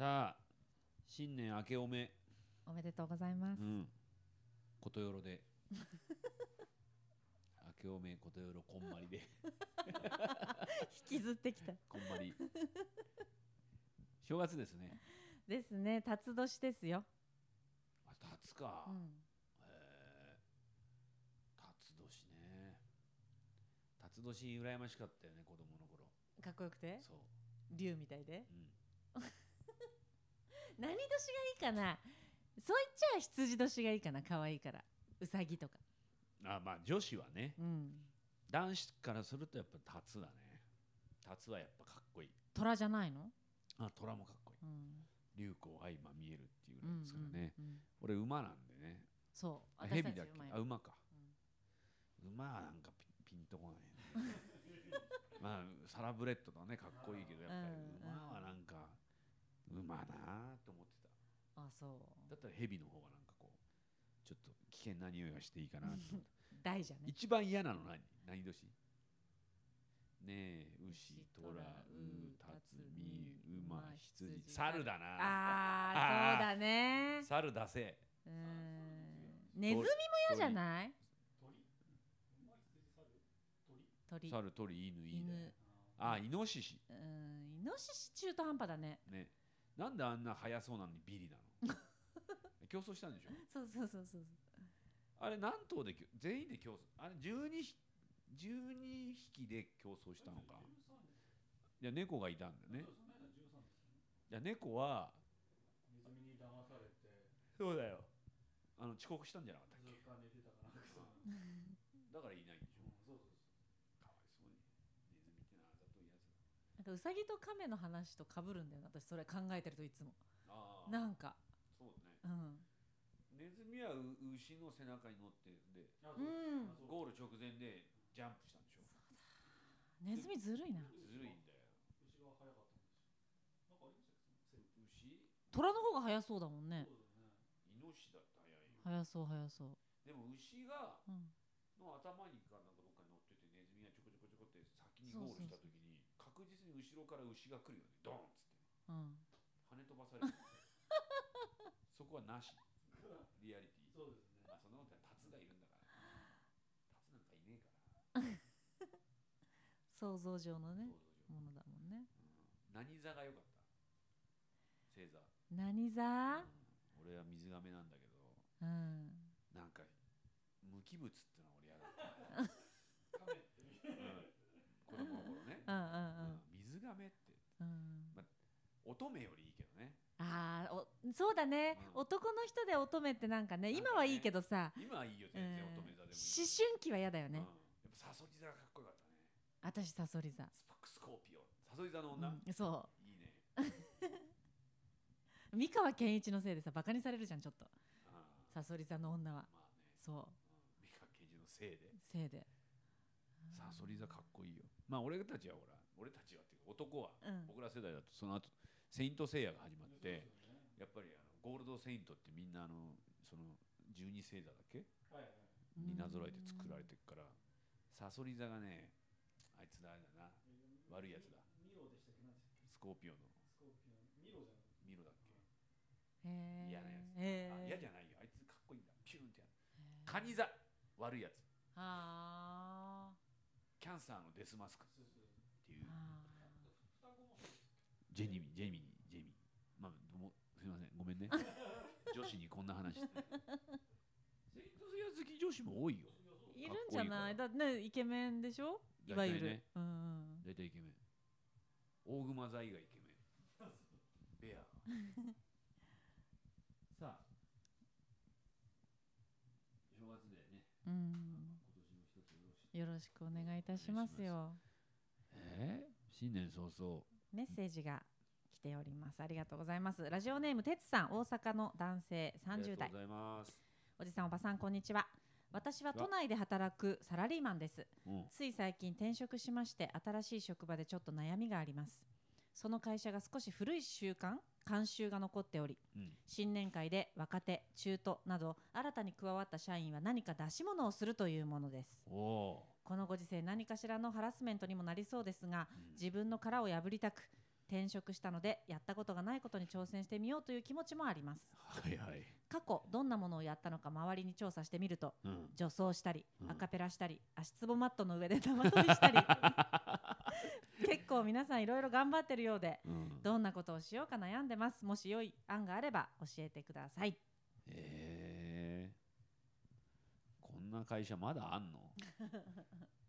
さあ新年明けおめ。おめでとうございます。うん。ことよろで。明けおめことよろこんまりで。引きずってきた。こんまり。正月ですね。ですね、辰年ですよ。あ辰か、うん、へえ。辰年ね。辰年羨ましかったよね子供の頃。かっこよくて、そ竜みたいで。う、。うん、何年がいいかな？そう言っちゃ羊年がいいかな、可愛いから。うさぎとか。あまあ女子はねうん。男子からするとやっぱ辰だね辰はやっぱかっこいい虎じゃないの？あ虎もかっこいいうん。龍子相まみえるっていうぐらいですからね、うんうんうん俺馬なんでねそう。あ蛇だっけ？あ馬か、馬はなんかピピンとこないね まあサラブレッドとねかっこいいけどやっぱりうん馬はなんかあ、そう。だったら蛇の方がなんかこうちょっと危険な匂いがしていいかなと思った大じゃね。一番嫌なの何？何年？ねえ牛虎うたつみ馬羊猿だなああそうだね。猿出せうん。ネズミも嫌じゃない？鳥。猿鳥犬いいね犬。あイノシシうん。イノシシ中途半端だね。ねなんであんな速そうなのにビリなの？競争したんでしょ？そうそうそうそう。あれ何頭で全員で競争？あれ12匹12匹で競争したのか。いや猫がいたんだよね。いや猫はネズミに騙されて。そうだよ。あの遅刻したんじゃなかったっけ？だからいないんでしょ？そうそうかわいそうに。ネズミってのはあざといやつなんかウサギとカメの話と被るんだよな私それ考えてるといつも。だああなんか。そうん。ネズミはう牛の背中に乗ってであう。ん。ゴール直前でジャンプしたんでしょ。ネズミずるいな。ずるいんだよ。牛が早かったんですよ。なんかありましたっけ？牛虎の方が速そうだもんね。イノシシだって早いよ。速そう速そでも牛がううん。の頭にかなんかどっかに乗っててネズミがちょこちょこちょこって先にゴールした時に確実に後ろから牛が来るよね。ドーンっつって。うん。跳ね飛ばされる そこはなし。リアリティ。そうですね。まあそんなことはタツがいるんだから。タツなんかいねえから。想像上のねものだもんね。何座が良かった？星座、何座？うん。俺は水亀なんだけど。うん。なんか無機物ってのは俺嫌だった、て 見うん。子供の頃ね、うんうんうん。水亀って。うん。うん乙女よりああおそうだね。うん。男の人で乙女ってなんかね今はいいけどさ。今はいいようん。全然乙女座でも思春期は嫌だよね。うん、やっぱサソリ座がかっこよかったね。私サソリ座。スパクスコーピオンサソリ座の女、うんそいいね。う 三河健一のせいでさバカにされるじゃんちょっと。あー。サソリ座の女は。まあね。そう。ん。三河刑事のせいで。うせいで。サソリ座かっこいいよ。まあ俺たちはほら俺たちはっていうか男は、うん。僕ら世代だとその後セイントセイヤが始まってやっぱりあのゴールドセイントってみんなあのその十二星座だっけになぞらえて作られてるからサソリ座がねあいつだあれだな悪いやつだ。スコーピオの。ミロだっけ。嫌なやつ、嫌じえゃないよ。あいつかっこいいんだ。ピューンってやる。カニ座。悪いやつ。あキャンサーのデスマスク。っそうそうていうーあ双子もジェニミジェミニジェミ。ニまあどうもすみません。ごめんね。女子にこんな話して。セイントセイヤ好き女子も多いよ。ーいるんじゃない？だってねイケメンでしょ？いわゆる、うんうん。大体イケメン。大熊座以外イケメン。ベア。さあ。正月でね。うん。よろしく。お願いいたしますよ。えー、新年早々メッセージが来ております。ありがとうございます。ラジオネームてつさん大阪の男性30代。おじさんおばさんこんにちは。私は都内で働くサラリーマンです。うん、つい最近転職しまして新しい職場でちょっと悩みがあります。その会社が少し古い習慣慣習が残っておりうん。新年会で若手中途など新たに加わった社員は何か出し物をするというものですこのご時世何かしらのハラスメントにもなりそうですが、自分の殻を破りたく転職したのでやったことがないことに挑戦してみようという気持ちもあります。はいはい、過去どんなものをやったのか周りに調査してみるとうん、女装したり、うん。アカペラしたり足つぼマットの上で縄跳びしたり。結構皆さんいろいろ頑張ってるようでうん。どんなことをしようか悩んでます。もし良い案があれば教えてください。えー、な会社まだあんの？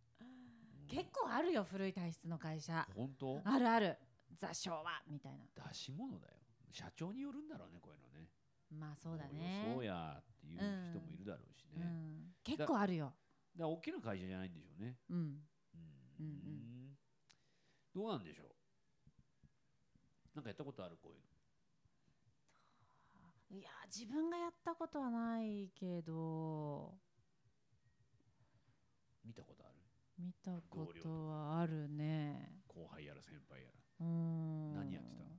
結構あるよ古い体質の会社。本当？あるある。ザ昭和みたいな。出し物だよ。社長によるんだろうねこういうのね。まあそうだもねよそうやっていう人もいるだろうしうね、ん、結構あるよ。だ大きな会社じゃないんでしょうね。うんうん。うん。うん。どうなんでしょう？なんかやったことあるこういうの？いや自分がやったことはないけど見たことある？見たことはあるね。後輩やら先輩やら。うーん。何やってたその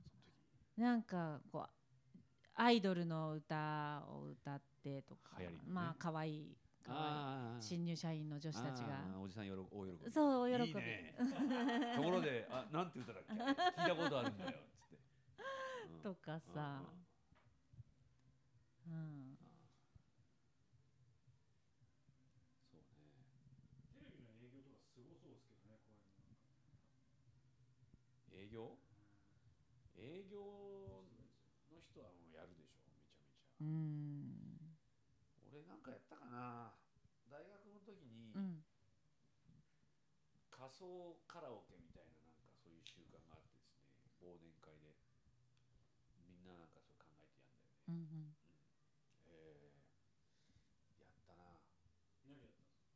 時。なんかこうアイドルの歌を歌ってとか、流行りのね。まあ可愛い可愛い。新入社員の女子たちが。おじさんよろ大喜びそうお喜びいいね。ところであなんて歌だっけ？聞いたことあるんだよつって、うん。とかさ、うん、そうねテレビの営業とかすごそうですけどね、こういうのなんか。営業？営業の人はもうやるでしょめちゃめちゃ、うん。俺なんかやったかな。大学の時にうん。仮想カラオケみたいななんかそういう習慣があってですね忘年会でみんななんかそう考えてやんだよね、うんうんえーやったな何やったんですか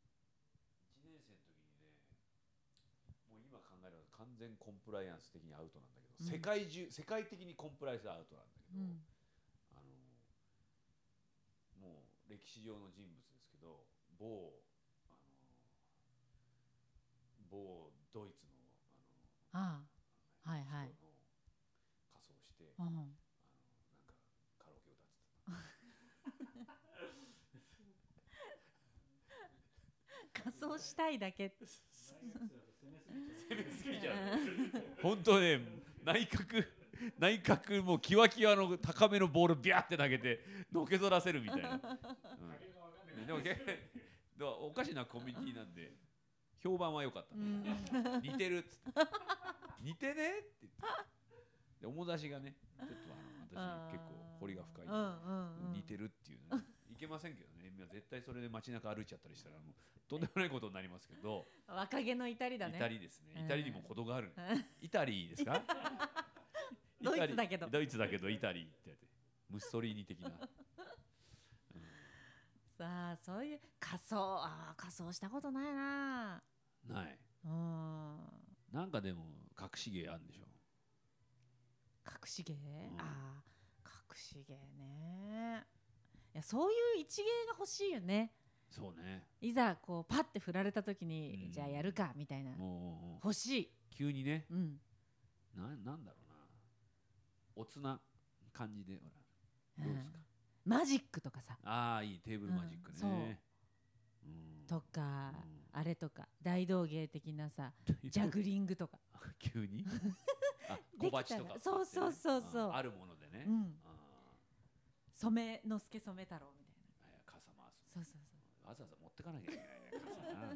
1年生の時にねもう今考えれば完全コンプライアンス的にアウトなんだけど、うん。世界中世界的にコンプライアンスアウトなんだけど、うん。あのもう歴史上の人物ですけど某あの某ドイツのああのはいはい。仮装して、あ、うん、あのなんかカラオケ歌ってた。仮装したいだけ 本当ね内角内角もうキワキワの高めのボールビャーって投げてのけぞらせるみたいな、うん。でもけでもおかしなコミュニティなんで評判は良かった。うね、ん。似てるっつって。似てねって言って。で友達がねちょっとあの私結構彫りが深い。んでうんうんうん。似てるっていうねいけませんけどね今絶対それで街中歩いちゃったりしたらもうとんでもないことになりますけど、若気の至りだね。イタリですね。うん。イタリにも程がある、イタリーですか？ドイツだけど。ドイツだけどイタリーってやって。ムッソリーニ的な、さあそういう仮装。あー仮装したことないな。うんない。うん。なんかでも隠し芸あるんでしょ？隠し芸、ん。ああ隠し芸ね。いやそういう一芸が欲しいよね。そうね。いざこうパッて振られた時に、うん。じゃあやるかみたいな。欲しい。急にね。うん。ななんだろうな。おつな感じでほら。どうですか、マジックとかさ。ああいいテーブルマジックね、うんとか、うん。あれとか大道芸的なさジャグリングとか、急に？あできたら。小鉢とかそうそうそうそう。ああるものでね、うん、あ染めのすけ染め太郎みたいーはい傘回すなそうそうそう。わざわざ持ってかなきゃいけないね。傘な。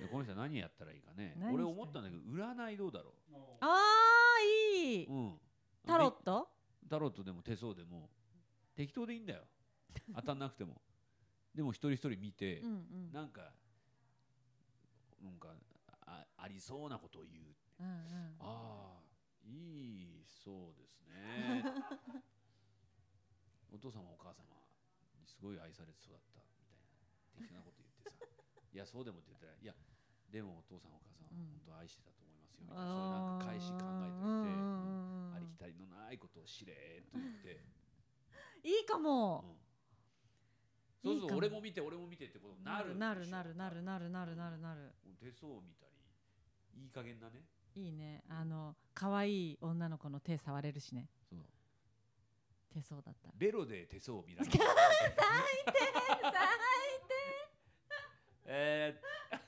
でこの人は何やったらいいかね。俺思ったんだけど占いどうだろもう。ああいい、う、うん、タロット？タロットでも手相でも適当でいいんだよ。当たんなくても。でも一人一人見て、うんうん。なんかなんかあありそうなことを言う。うんうん。ああいいそうですね お父様お母様にすごい愛されて育ったみたいな適当なこと言ってさ いやそうでもって言ったらい。やでもお父さんお母さんはうん。本当愛してたと思いますよみたいな、そういうなんか返し考えといて、うんありきたりのないことをしれーっと言って、いいかうん。も、そうするといいかも。俺も見て俺も見てってことになるなるなるなるなるなるなるなる。手相を見たりいい加減なね。いいね。あの可愛い女の子の手触れるしね。そう手相だった。らベロで手相を見られる。最えー、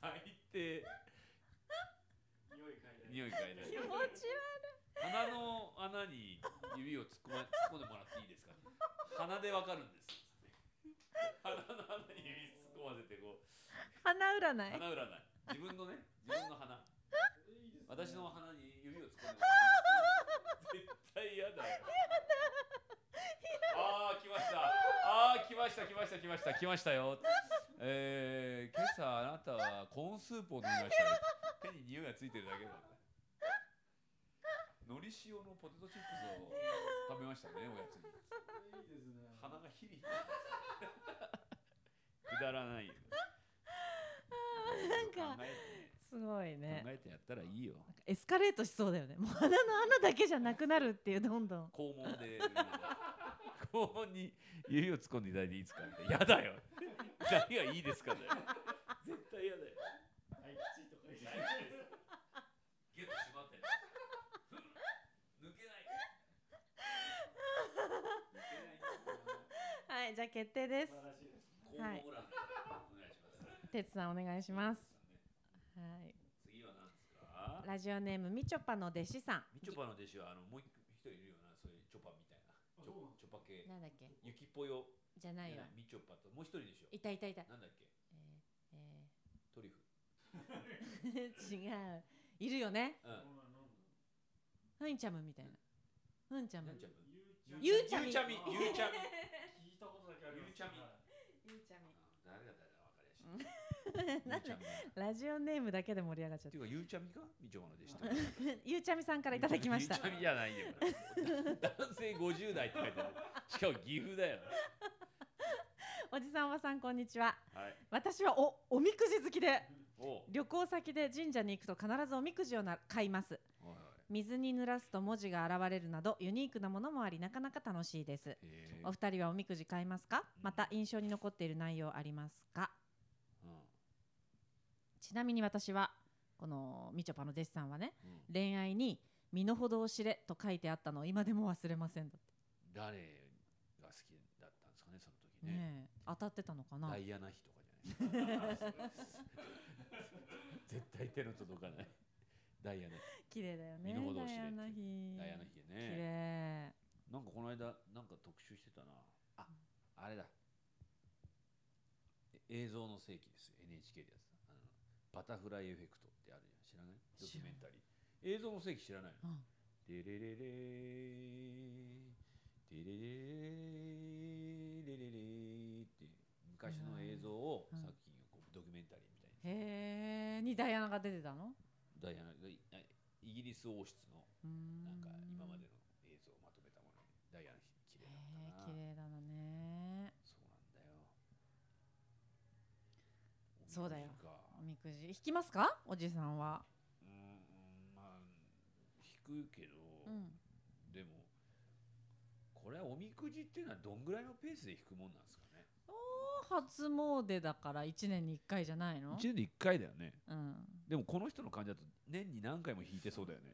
最低。匂い嗅いで。匂いいかいない気持ち鼻の穴に指を突っ込,、ま、突っ込んでもらっていいですか、ね、鼻でわかるんです鼻の穴に指突っ込ませてこう鼻占い鼻占い自分のね自分の鼻私の鼻に指を突っ込んで絶対嫌だよ。ああ来ました。ああ来ました来ました来ました来ましたよ。えー、今朝あなたはコーンスープを飲みましたね手に匂いがついてるだけだのり塩のポテトチップスを食べましたねおやつに。いいですね。鼻がヒリヒリくだらないよなんかすごいてね。考えてやったらいいよ。エスカレートしそうだよね。もう鼻の穴だけじゃなくなるっていうどんどん。肛門で肛門に指を突っ込んでいただいていいですか？ってやだよ。何がいいですかね絶対やだよ。はいきちっと書いてギュッと締まって。る。抜けない。はいじゃあ決定です。素晴らしい哲さんお願いしますはい。次は何ですか？ラジオネームみちょぱの弟子さん。みちょぱの弟子はあのもう一人いるよなそういうチョパみたいな。チョそうなのチョパ系。なんだっけ？ゆきぽよ。じゃないよみちょぱと。もう一人でしょ。いたいたいた。なんだっけ？えーえトリュフー。違う。いるよね？うん。ちゃむみたいな。ふんちゃむ。ゆうちゃみ。ゆうちゃみ。ゆうちゃみ。聞いたことだけありますゆうちゃみはいゆうちゃみ誰が誰だ分かりやし なんでラジオネームだけで盛り上がっちゃっていうかゆうちゃみかみちょぱの弟子とゆうちゃみさんからいただきました。ゆうちゃみじゃないよ。男性50代って書いてある。しかも岐阜だよ。おじさんおばさんこんにちは。はい。私はおおみくじ好きで旅行先で神社に行くと必ずおみくじをな買います。水に濡らすと文字が現れるなどユニークなものもありなかなか楽しいです。お二人はおみくじ買いますか？また印象に残っている内容ありますか？うんちなみに私はこのみちょぱの弟子さんはねうん。恋愛に身の程を知れと書いてあったのを今でも忘れませんだっ誰が好きだったんですかねその時てね。ねえ。当たってたのかな？ダイアナ妃とかじゃない 絶対手の届かない。ダイアナ綺麗だよね身の程を知れダイアナ妃。ダイアナ妃綺ね麗。なんかこの間なんか特集してたな。ああれだ。え映像の世紀です。よ NHK でやつバタフライエフェクトってあるじゃん。知らない？ドキュメンタリー。映像の世紀知らないの。うん。デレレレデレレレレレレって昔の映像を、うん作品をこうドキュメンタリーみたいにへえにダイアナが出てたのダイアナイギリス王室のなんか今までの映像をまとめたものにダイアナ綺麗だったな綺麗だなねそうなんだよそうだよくじ引きますかおじさんは。うーんまあ引くけど、うん。でもこれはおみくじっていうのはどんぐらいのペースで引くもんなんですかね？初詣だから1年に1回じゃないの？1年で1回だよね。うん。でもこの人の感じだと年に何回も引いてそうだよね。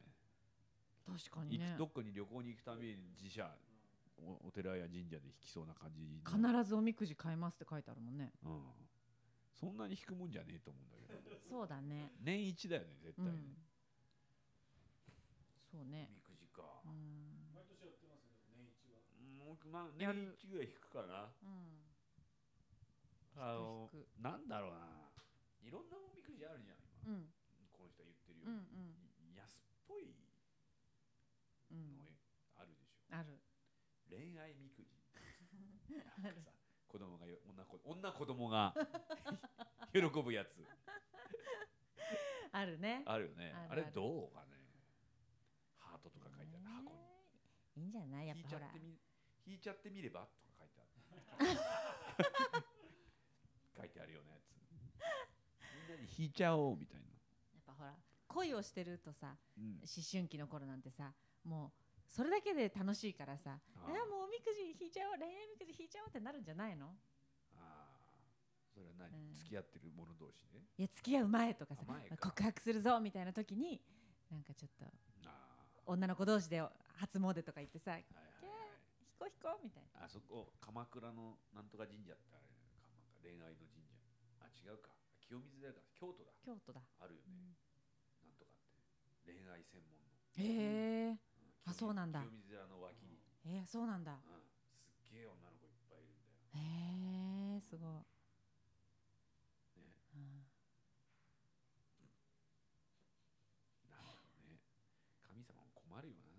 確かにね。どっかに旅行に行くために自社おお寺や神社で引きそうな感じの必ずおみくじ買いますって書いてあるもんね。うん、そんなに引くもんじゃねえと思うんだけど。そうだね。年一だよね絶対ね、うん。そうおね。みくじか。うん。毎年やってますね年一は。もうまあ年一ぐらい引くかな。うん。あのなんだろうな。いろんなおみくじあるじゃん今、うん。この人は言ってるようんううん。に、安っぽいうん。のあるでしょ、ある。恋愛みくじ。なんかさ子供がよ女子女子供が 喜ぶやつ。あるね。あるよね。あれどうかね。ハートとか書いてある。箱に。ねいいんじゃない？やっぱほら。引いちゃってみればとか書いてある。書いてあるようなやつ。みんなに引いちゃおうみたいな、やっぱほら恋をしてるとさうん。思春期の頃なんてさもうそれだけで楽しいからさ。ああーもうおみくじ引いちゃおう恋愛みくじ引いちゃおうってなるんじゃないの？あー。それは何、うん。付き合ってる者同士でいや付き合う前とかさ告白するぞみたいな時になんかちょっとあ女の子同士で初詣とか行ってさーはいはいはい。引こう引こうみたいな。あそこ鎌倉のなんとか神社ってあれか恋愛の神社。あ違うか。清水寺か。京都だ。京都だ、あるよね、うんなんとかって。恋愛専門の、へえうんあそうなんだ。清水寺の脇に、えー、そうなんだ。うん、すっげえ女の子いっぱいいるんだよ、へえすごい、ね、うん。なんだろうね神様も困るよな。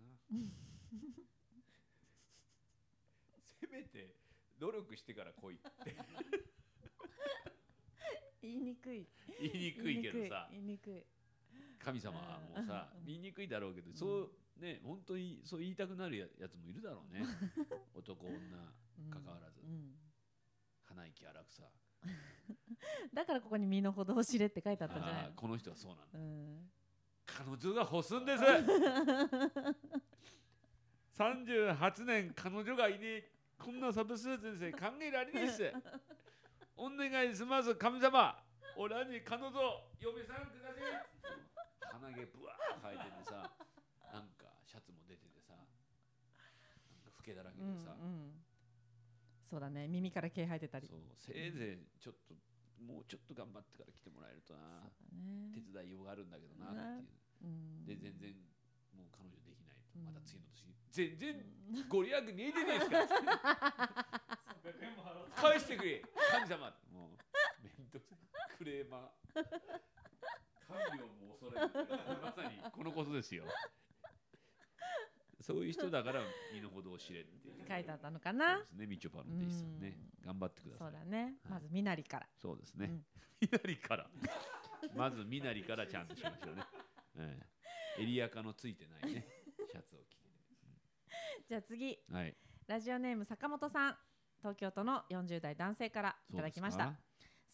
せめて努力してから来いって。言いにくい。言いにくいけどさ。言いにくい。神様はもうさうん。言いにくいだろうけどそうね本当にそう言いたくなるややつもいるだろうね。男女うん関わらず。うん花息荒くさ。だからここに身の程を知れって書いてあったんじゃないこの人はそうなんだ。うん。彼女が欲すんです。38年彼女がいねえ。こんなサブスーツ先生考えられねえっす。お願いします神様。俺らに彼女嫁さんください鼻毛ぶわー生えててさなんかシャツも出ててさなんか老けだらけうんでさ、うんそうだね。耳から毛生えてたり。そう。せいぜいちょっともうちょっと頑張ってから来てもらえるとな。そうだね。手伝いようがあるんだけどなっていう。うん。で全然もう彼女できないと、うんまた次の年。に全然ご利益ねえでねえですか。300円も払って返してくれ。神様。もうめんどくさい。クレーマー。神をも恐れる。まさにこのことですよそういう人だから身の程を知れって書いてあったのかそうなですねみちょぱの弟子さんね頑張ってくださいそうだねはいまず身なりからそうですねうん。みなりから。まずみなりからちゃんとしましょうね。ええエリアカのついてないね。シャツを着てじゃあ次ね。はい。ラジオネーム坂本さん東京都の40代男性からいただきました。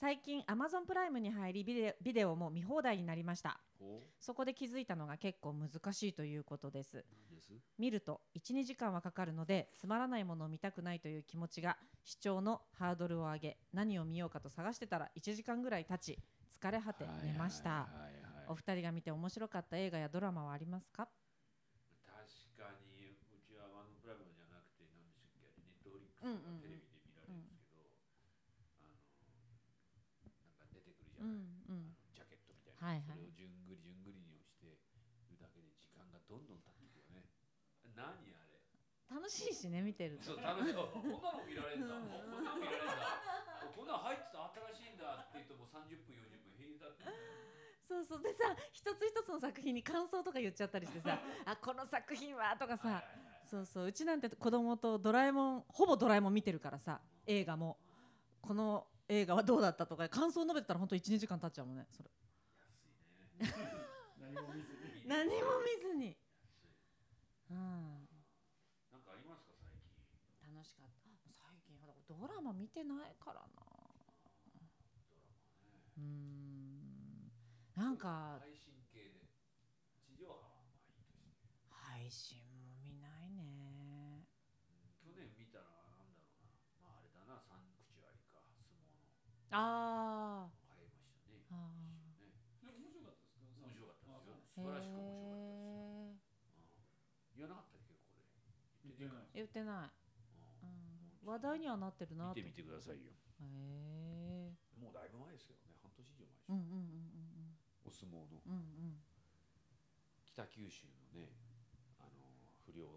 最近 Amazon プライムに入りビデオビデオも見放題になりました。ほそこで気づいたのが結構難しいということです。見ると12時間はかかるのでつまらないものを見たくないという気持ちが視聴のハードルを上げ何を見ようかと探してたら1時間ぐらい経ち疲れ果て寝ました。お二人が見て面白かった映画やドラマはありますか？確かにうちはアマゾンプライムじゃなくて何でしたっけネットフリックスうんうんうん。テレビで見られるんですけど、あのなんか出てくるじゃうない、んうん。あのジャケットみたいな、はいはい。それをじゅんぐりじゅんぐりに押してるだけで時間がどんどん経っていくよね。何あれ？楽しいしね見てると。そう楽しい。あこんなの見られるんだ。こん。なの見られるんだ。こんなの入ってた新しいんだって言っても30分40分平気だってそうそう。でさ一つ一つの作品に感想とか言っちゃったりしてさ あこの作品はとかさ。そうそう。うちなんて子供とドラえもんほぼドラえもん見てるからさ映画も。この映画はどうだったとか感想述べてたら本当12時間経っちゃうもんねそれ。何も見ずに何も見ずに。うんなん。かありますか最近楽しかった。最近ドラマ見てないからな。うん。なんか。配信系で。地上波は配信も見ないね去年見たらなんだろうなまああれだな三口割りか相撲のあ流行りましたねあ一瞬ねいや面白かったですか面白かったですよー素晴らしく面白かったですよ。へうん言わなかったっけここで言ってない。ー言ってない、話題にはなってるなと。見てみてくださいよ。へえもうだいぶ前ですけどね半年以上前でしょ。うんうんうんお相撲の。うんうん。うん北九州のねあの不良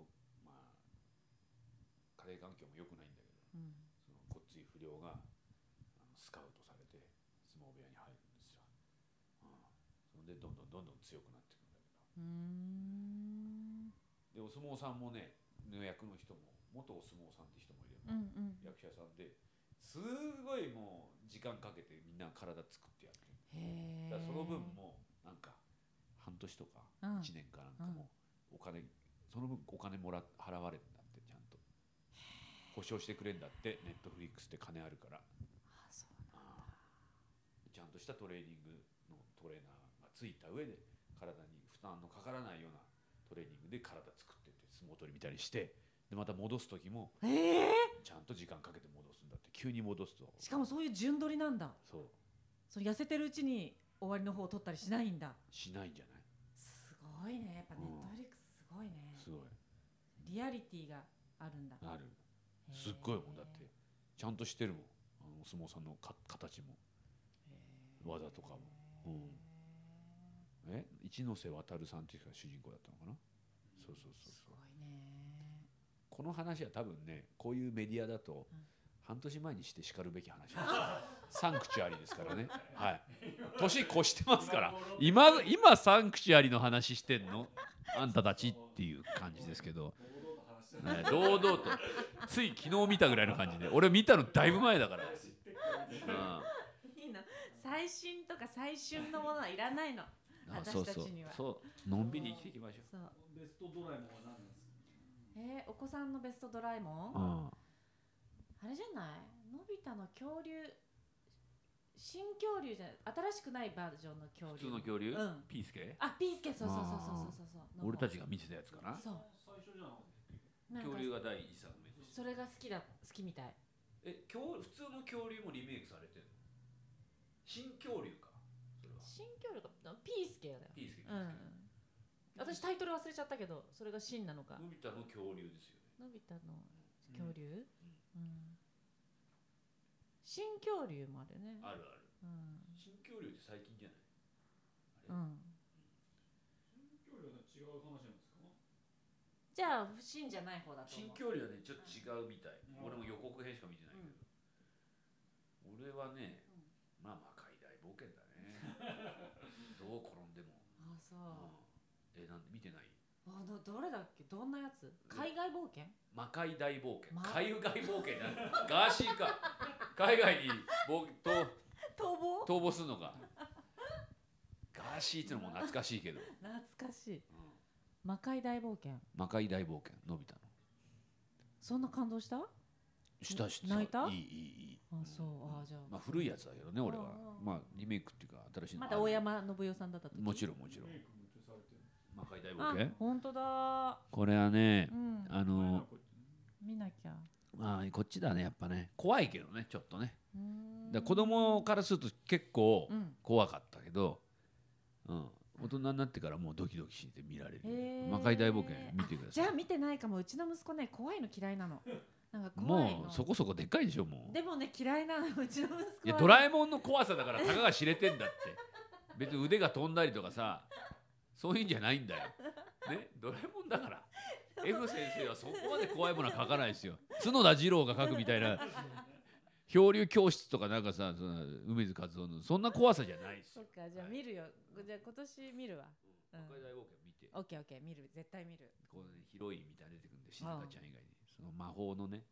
まあ家庭環境も良くないんだけどうん。そのこっつい不良がカウトされて相撲部屋に入るんですよ、うん、それでどんどんどんどん強くなっていくんだけど。うーん。でお相撲さんもねの役の人も元お相撲さんって人もいれば、うんうん。役者さんですごいもう時間かけてみんな体作ってやってる。だその分もなんか半年とかうん。1年かなんかもお金、その分お金もらっ払われるんだってちゃんと。保証してくれんだってネットフリックスって金あるからとしたトレーニングのトレーナーがついた上で体に負担のかからないようなトレーニングで体作ってって相撲取りみたいにしてでまた戻す時もええちゃんと時間かけて戻すんだって。急に戻すとしかもそういう順取りなんだ。そう。その痩せてるうちに終わりの方を取ったりしないんだ。しないんじゃない？すごいね。やっぱネットフリックスすごいね。すごい。リアリティがあるんだ。ある。すっごいもんだって。ちゃんとしてるもん。あのお相撲さんのか形も技とかも。うん。え？一ノ瀬渡さんっていう人が主人公だったのかな？そうそうそうそう。すごいね。この話は多分ねこういうメディアだとうん。半年前にしてしかるべき話です。よ サンクチュアリですからね。はい。年越してますから。今今サンクチュアリの話してんの？あんたたちっていう感じですけど。ね堂々と。つい昨日見たぐらいの感じで。俺見たのだいぶ前だから、うん最新とか最旬のものはいらないの。あ私そうそうたちには。そうのんびり生きていきましょそう。ベストドラえもんは何ですか？えー、お子さんのベストドラえもん、う、うん、あれじゃない？のび太の恐竜新恐竜じゃない新しくないバージョンの恐竜。普通の恐竜、うん。ピースケ？あピースケ。そうそうそうそうそうそう。そう俺たちが見てたやつかな？そう。最初じゃな恐竜が第一作目それが好きだ好きみたい。え恐普通の恐竜もリメイクされてるの？新恐竜か？それは。新恐竜か？ピースケだよピースケ。うん。私タイトル忘れちゃったけどそれが真なのか。のび太の恐竜ですよね。のび太の恐竜、うん。新恐竜もあるね。あるある。うん。新恐竜って最近じゃない？うん。新恐竜はね違う話なんですか？じゃあ真じゃない方だと新思う。恐竜はねちょっと違うみたい、うん。俺も予告編しか見てないけど、俺はね、まあどう転んでも、あそう。うん。えなんで見てない？あのどれだっけ？どんなやつ？海外冒険？魔界大冒険、ま海外冒険？ガーシーか。海外に冒と逃亡？逃亡するのか。ガーシーってのも懐かしいけど、懐かしい。うん。魔界大冒険。魔界大冒険のび太の。そんな感動した？あしたした。泣いた？いいいいいい。そう。あじゃあ。まあ古いやつだけどね俺は。うんうんまあリメイクっていうか新しいの。また大山信代さんだった時？もちろんもちろん。魔界大冒あ険本当だ。これはねうん。あの見なきゃ。まあこっちだねやっぱね。怖いけどねちょっとね。だ子供からすると結構うん。怖かったけど、うん、大人になってからもうドキドキして見られる魔界大冒険見てください。じゃあ見てないかも。うちの息子ね怖いの嫌いなのなんか怖いの。もうそこそこでっかいでしょもう。でもね嫌いなのうちの息子はいやドラえもんの怖さだからたかが知れてんだって。別に腕が飛んだりとかさそういうんじゃないんだよ。ね？ドラえもんだから。F 先生はそこまで怖いものは書かないですよ。角田二郎が書くみたいな。漂流教室とかなんかさその梅津和夫のそんな怖さじゃないですよ。そっかじゃあ見るよ。じゃあ今年見るわ。うん。魔界大冒険見て。オッケーオッケー見る。絶対見る。こう、ね、ヒロインみたいなの出てくるんで静香ちゃん以外にその魔法のね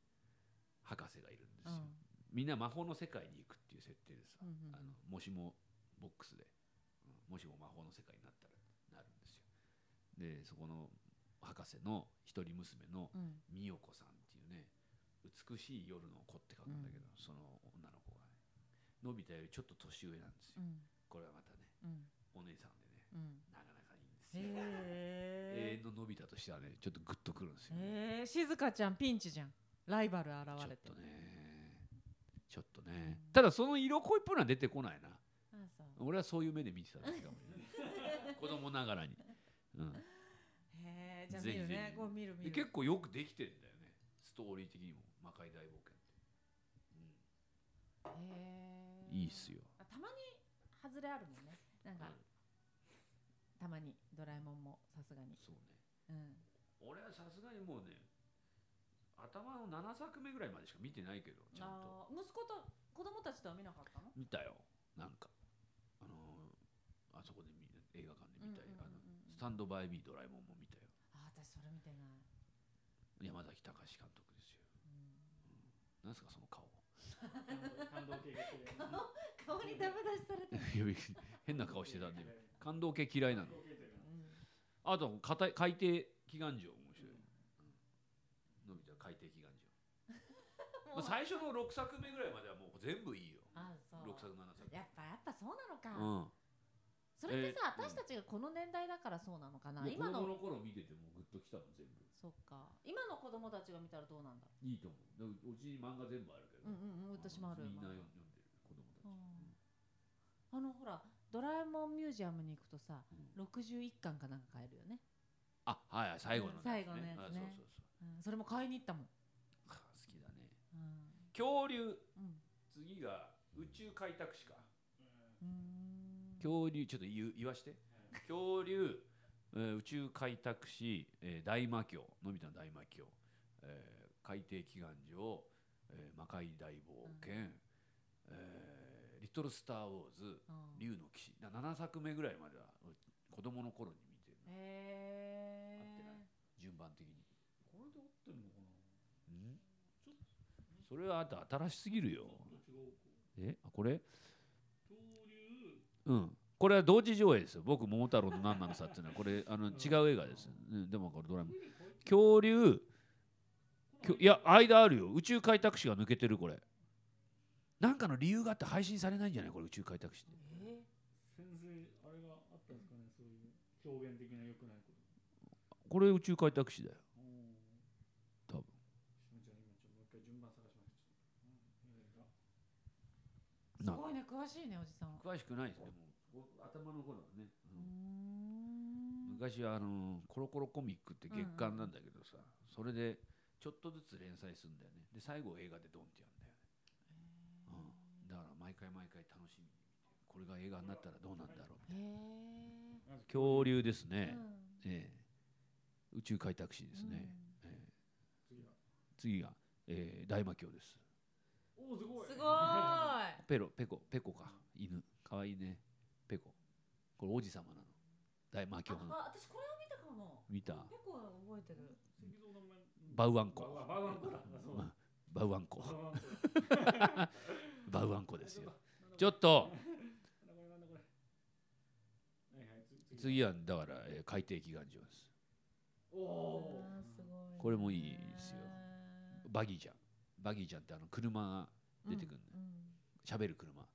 博士がいるんですよ、うん。みんな魔法の世界に行くっていう設定でさ、うんうんうん。あのもしもボックスで、うんもしも魔法の世界になったらなるんですよ。でそこの博士の一人娘のうん。美代子さんっていうね美しい夜の子って書くんだけど、その女の子がねのび太よりちょっと年上なんですよ、うん。これはまたねうん。お姉さんでねですよ、永へ遠ののび太としてはねちょっとグッとくるんですよ、えへえ静香ちゃんピンチじゃん。ライバル現ちょれってとね。ちょっとね、ただその色恋っぽいのは出てこないな。俺はそういう目で見てただけかもしれない子供ながらに、うん、へえじゃあ見るね。こう見る見でる結構よくできてるんだよね。ストーリー的にも魔界大冒険って、へえうん、いいっすよ。あたまに外れあるもんね。なんかたまにドラえもんもさすがに。そうね。うん。俺はさすがにもうね頭の7作目ぐらいまでしか見てないけどちゃんと。息子と子供たちとは見なかったの？見たよ。なんかあのーあそこで見映画館で見たり、うんうんうんうんあのスタンドバイビードラえもんも見たよ。あ私それ見てない、山崎隆監督ですよ。うん。なんすかその顔。感動系が綺麗な顔にダメ出しされて変な顔してたんで感動系嫌いなのあと海底海底祈願城面白い、うん、のび太海底祈願城、まあ、最初の6作目ぐらいまではもう全部いいよ。あそう。6作7作。やっぱやっぱそうなのか、うん。それってさ、えー私たちがこの年代だからそうなのかな、もう子今の供の頃見ててもグッときたもん全部。そっか。今の子供たちが見たらどうなんだいいと思う。うちに漫画全部あるけど、うんうんうん私もある。みんな読ん読んでる子供たち、うん。あのほらドラえもんミュージアムに行くとさうん。61巻かなんか買えるよね、あはいはい最後の、うん最後のやつね。あそうそうそう。うん、それも買いに行ったもん、はあ好きだね。うん。恐竜。うん。次が宇宙開拓史か。うーん。恐竜ちょっと言う言わして。恐竜、えー宇宙開拓史、えー大魔教のび太の大魔教、えー海底祈願所、えー魔界大冒険、えーリトルスター・ウォーズうん。竜の騎士。だ7作目ぐらいまでは俺子供の頃に見てるへ合ってない。順番的に。これで合ってるのかな？うん？それはあと新しすぎるよ。ちょっと違うか。え？あこれ？恐竜。うん。これは同時上映ですよ。僕桃太郎の何なのさっていうのは。これあの違う映画です、うん、でもこれドラえもん恐竜。きょいや間あるよ。宇宙開拓史が抜けてるこれなんかの理由があって配信されないんじゃない？これ宇宙開拓史って。え？先生あれがあったんですかね？そういう表現的な良くないこと。これ宇宙開拓史だよ。うん。多分すごいね詳しいねおじさん。詳しくないですでも僕頭の頃はね、うーん。昔はあのコロコロコミックって月刊なんだけどさ、それでちょっとずつ連載するんだよね。で最後映画でドンってやるんだよね、うん、だから毎回毎回楽しみに見てこれが映画になったらどうなんだろうへえ恐竜ですね、うん。ええ。宇宙開拓史ですね、ええ。次は次が、えー大魔教です。おおすごい。すごーい。ペロペコペコか。犬。かわいいね。ペコ。これ王子様なの。大魔教の。あ私これを見たかも。見た？結構覚えてる。バウアンコ。バウアンコバウアンコ バウアンコですよ。ちょっと。次次はだから、えー海底祈願所です。これもいいですよ。バギーちゃん。バギーちゃんってあの車が出てくるんだよ。うん喋、る車。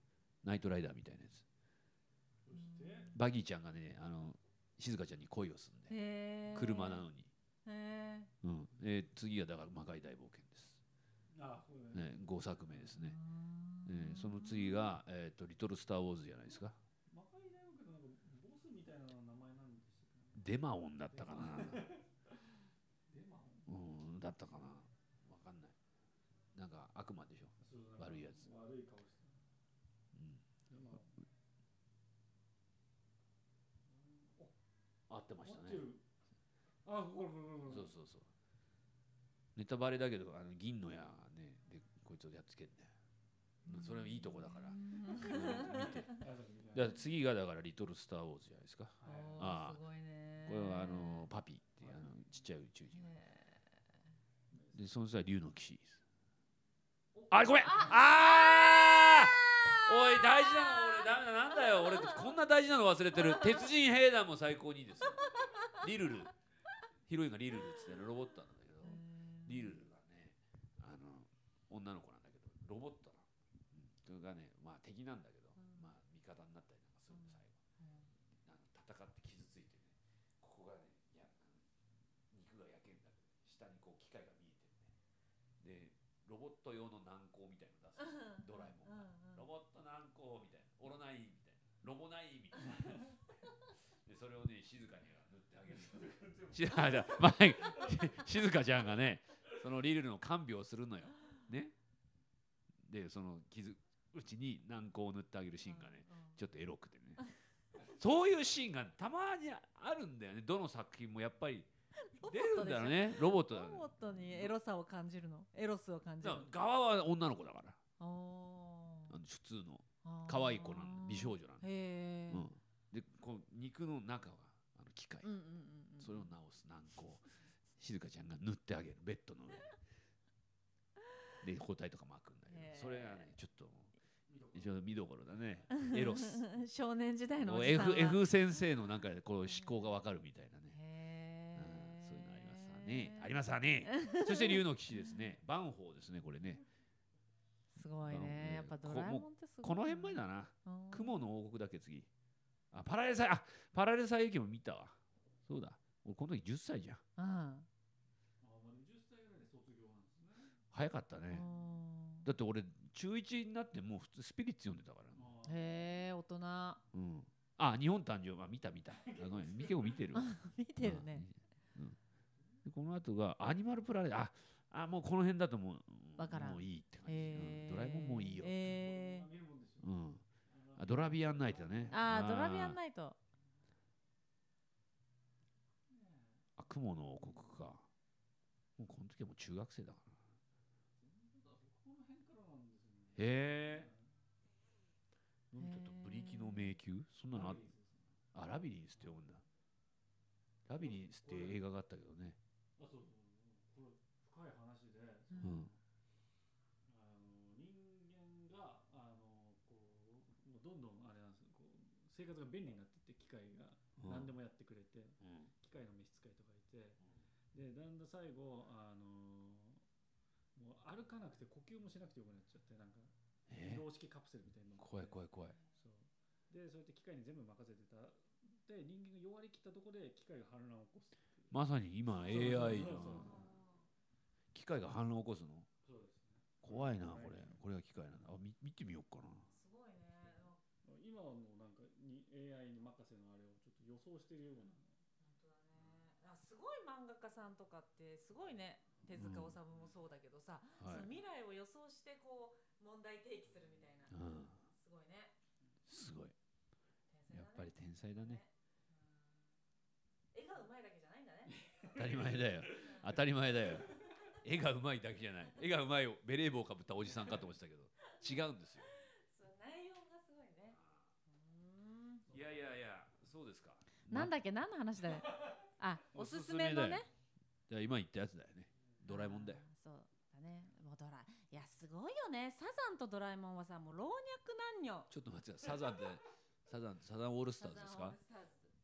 ナイトライダーみたいなやつ。バギーちゃんがねあの静香ちゃんに恋をするんで。車なのに、へうん。えー次はだから魔界大冒険です、ね。ね、5作目ですーね、えーその次が、えーと「リトル・スター・ウォーズ」じゃないですか。魔界大学ってなんかボスみたいな名前なんでしたっけ？デマオンだったかな。デマうんだったかな。わかんない。なんか悪魔でしょ、悪いやつ。悪い顔してうん、合ってましたね。あそうそうそう。ネタバレだけどあの銀の矢いつをやっつけんだよそれはいいとこだから。うみたいだなから次がだから「リトル・スター・ウォーズ」じゃないですか。はいああ。すごいね。これはあのパピっていうあのちっちゃい宇宙人。へでその際竜の騎士です。あごめん。ああー。おい大事なの俺ダメだなんだよ俺こんな大事なの忘れてる。鉄人兵団も最高にいいですよ。リルル。ヒロインがリルルっつってねロボットなんだけど。ーリルル女の子なんだけどロボットなの、うん、それがねまあ敵なんだけど、うん。まあ味方になったりなんかするの最後。あの戦って傷ついてねここがねや肉が焼けんだけど下にこう機械が見えてるね。でロボット用の軟膏みたいの出すのドラえもんが。ロボット軟膏みたいな。オロナインみたいな。ロボナインみたいな。でそれをね静かには塗ってあげる。しあじゃあまあ静香ちゃんがねそのリルルの看病をするのよね。でその傷うちに軟膏を塗ってあげるシーンがねちょっとエロくてね。そういうシーンがたまにあるんだよね。どの作品もやっぱり。出るんだろうね。ロボットだね。ロボットにエロさを感じるの？エロスを感じる側は女の子だから。おあの普通の。ー。可愛い子なんだ。美少女なんだ、へえうん、でこう肉の中はあの機械、うんうんうんうんそれを直す。軟膏静香ちゃんが塗ってあげる。ベッドの上で包帯とか巻くんだけどそれがねちょっとちょっと見どころだね。エロス。少年時代の F, は。F 先生のなんかこう思考がわかるみたいなね、そういうのありますわね。ありますわね。そして竜の騎士ですね。バンホーですねこれね。すごいね。ね。やっぱドラえもんってすごいこの辺までだな。うん。雲の王国だけ次。あパラレルサイあパラレルサイ駅も見たわ。そうだ。俺この時10歳じゃん。うんあまあ20歳ぐらいで卒業なんですね早かったね。うん。だって俺中1になってもう普通スピリッツ読んでたから。へえ大人。うん。あ日本誕生あ見た見た。あごめん結構見てる。わ 見てるね。うんうん。でこの後がアニマルプラネット。ああもうこの辺だともうわからん。もういいって感じ、うん。ドラえもんもういいよ、へあ見るもんですようん、あドラビアンナイトだね。あードラビアンナイト。雲の王国か。もうこの時はもう中学生だからこの辺からなんですよね。へえちょっとブリキの迷宮？そんなのあっあラビリンスって読むんだ。ラビリンスって映画があったけどね。あ、そうそう。これ深い話で、うん。あの人間があのこうもうどんどんあれなんですよ。こう生活が便利になっていって機械がうん。何でもやってくれて、うん。機械の召使いとかいて、でだんだん最後あの歩かなくて呼吸もしなくてよくなっちゃってなんかえ？移動式カプセルみたいになって。怖い怖い怖い。そう。でそうやって機械に全部任せてた。で人間が弱りきったところで機械が反乱を起こすまさに今 AI の機械が反乱を起こすの？そうですね。怖いなこれ。これが機械なんだ。あ見見てみようかな。すごいね。今はもうなんかに AI に任せのあれをちょっと予想してるような。本当だね。あすごい漫画家さんとかってすごいね手塚治虫もそうだけどさ、はい。その未来を予想してこう問題提起するみたいな、うん。すごいね。すごい。ね。やっぱり天才だね。うん。絵がうまいだけじゃないんだね。当たり前だよ。当たり前だよ。絵がうまいだけじゃない。絵がうまいベレー帽をかぶったおじさんかと思ってたけど違うんですよ。内容がすごいね。ういやいやいやそうですか。んなんだっけ？何の話だよ？あおすすめのね。じゃあ今言ったやつだよねドラえもんだよ。あーそうだね。もうドラいやすごいよね。サザンとドラえもんはさもう老若男女。ちょっと待ってサザンって サザンサザンオールスターズですか？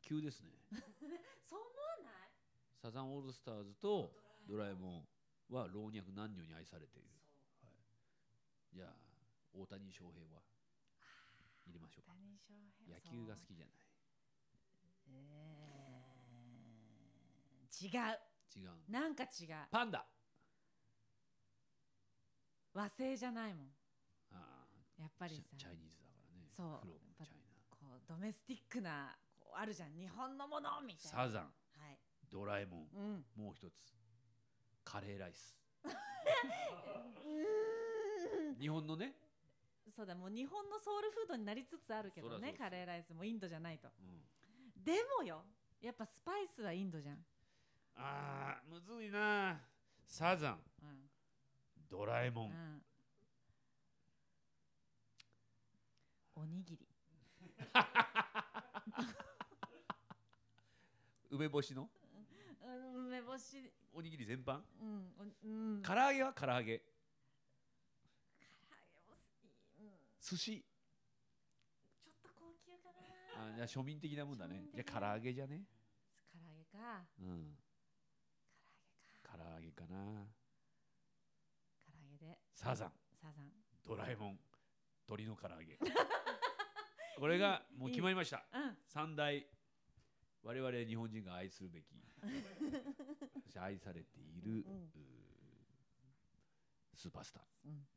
急ですね。そう思わない？サザンオールスターズとドラえもんは老若男女に愛されている。そう。じゃあ大谷翔平は？入れましょうか。大谷翔平。野球が好きじゃない。えー違う違うなんか違う。パンダ。和製じゃないもん。あやっぱりさ。ャチャイニーズだからね。そう。こうドメスティックなこうあるじゃん。日本のものみたいな。ナサザン。はい。ドラえもん。うん。もう一つ。カレーライス。日本のね、そうだもう日本のソウルフードになりつつあるけどねカレーライス。もインドじゃないと。うん、でもよやっぱスパイスはインドじゃん、あーむずいな。サザン。うん。ドラえもん、うん、おにぎり。梅干しの？うん。梅干し。おにぎり全般？うん。おうん。唐揚げは唐揚げ。唐揚げもいいうん。寿司。ちょっと高級かな。あじゃあ庶民的なもんだね。じゃあ唐揚げじゃね？唐揚げか。うん唐揚げかな。唐揚げで。サザン。サザン。ドラえもん。鶏の唐揚げ。これがもう決まりました。うん。三大。我々日本人が愛するべき。そして愛されている、うん。スーパースター。うん。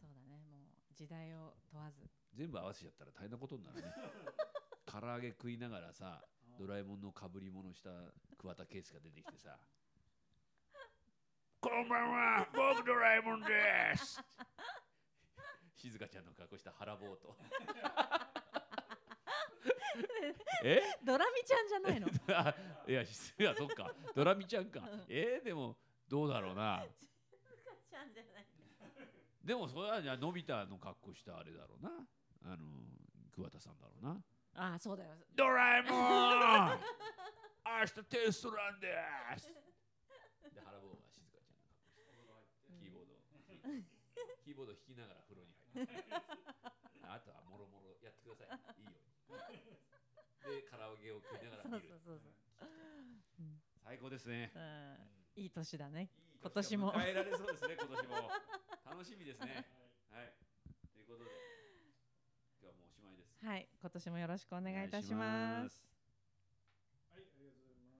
そうだね。もう時代を問わず。全部合わせちゃったら大変なことになるね。唐揚げ食いながらさドラえもんのかぶり物した桑田佳祐が出てきてさ「こんばんは僕ドラえもんです」静香ちゃんの格好した腹ぼうとえ？ドラミちゃんじゃないの？あいや、いや、そっか、ドラミちゃんか。えー、でも、どうだろうな。ちゃんじゃないでも、それはじゃあ、のび太の格好したあれだろうな。あの、桑田さんだろうな。ああそうだよ。ドラえもん。明日テストなんです。で、腹棒が静香ちゃんの格好して、キーボードを、キーボード弾きながら風呂に入って。あとはもろもろやってください。いいように。で、唐揚げを食いながら見る。そうそうそう最高ですね。うんいい年だね今年も迎えられそうですね、今年も。楽しみですね。はい。ということで、今日はもうおしまいです。はい今年もよろしくお願いいたしますす。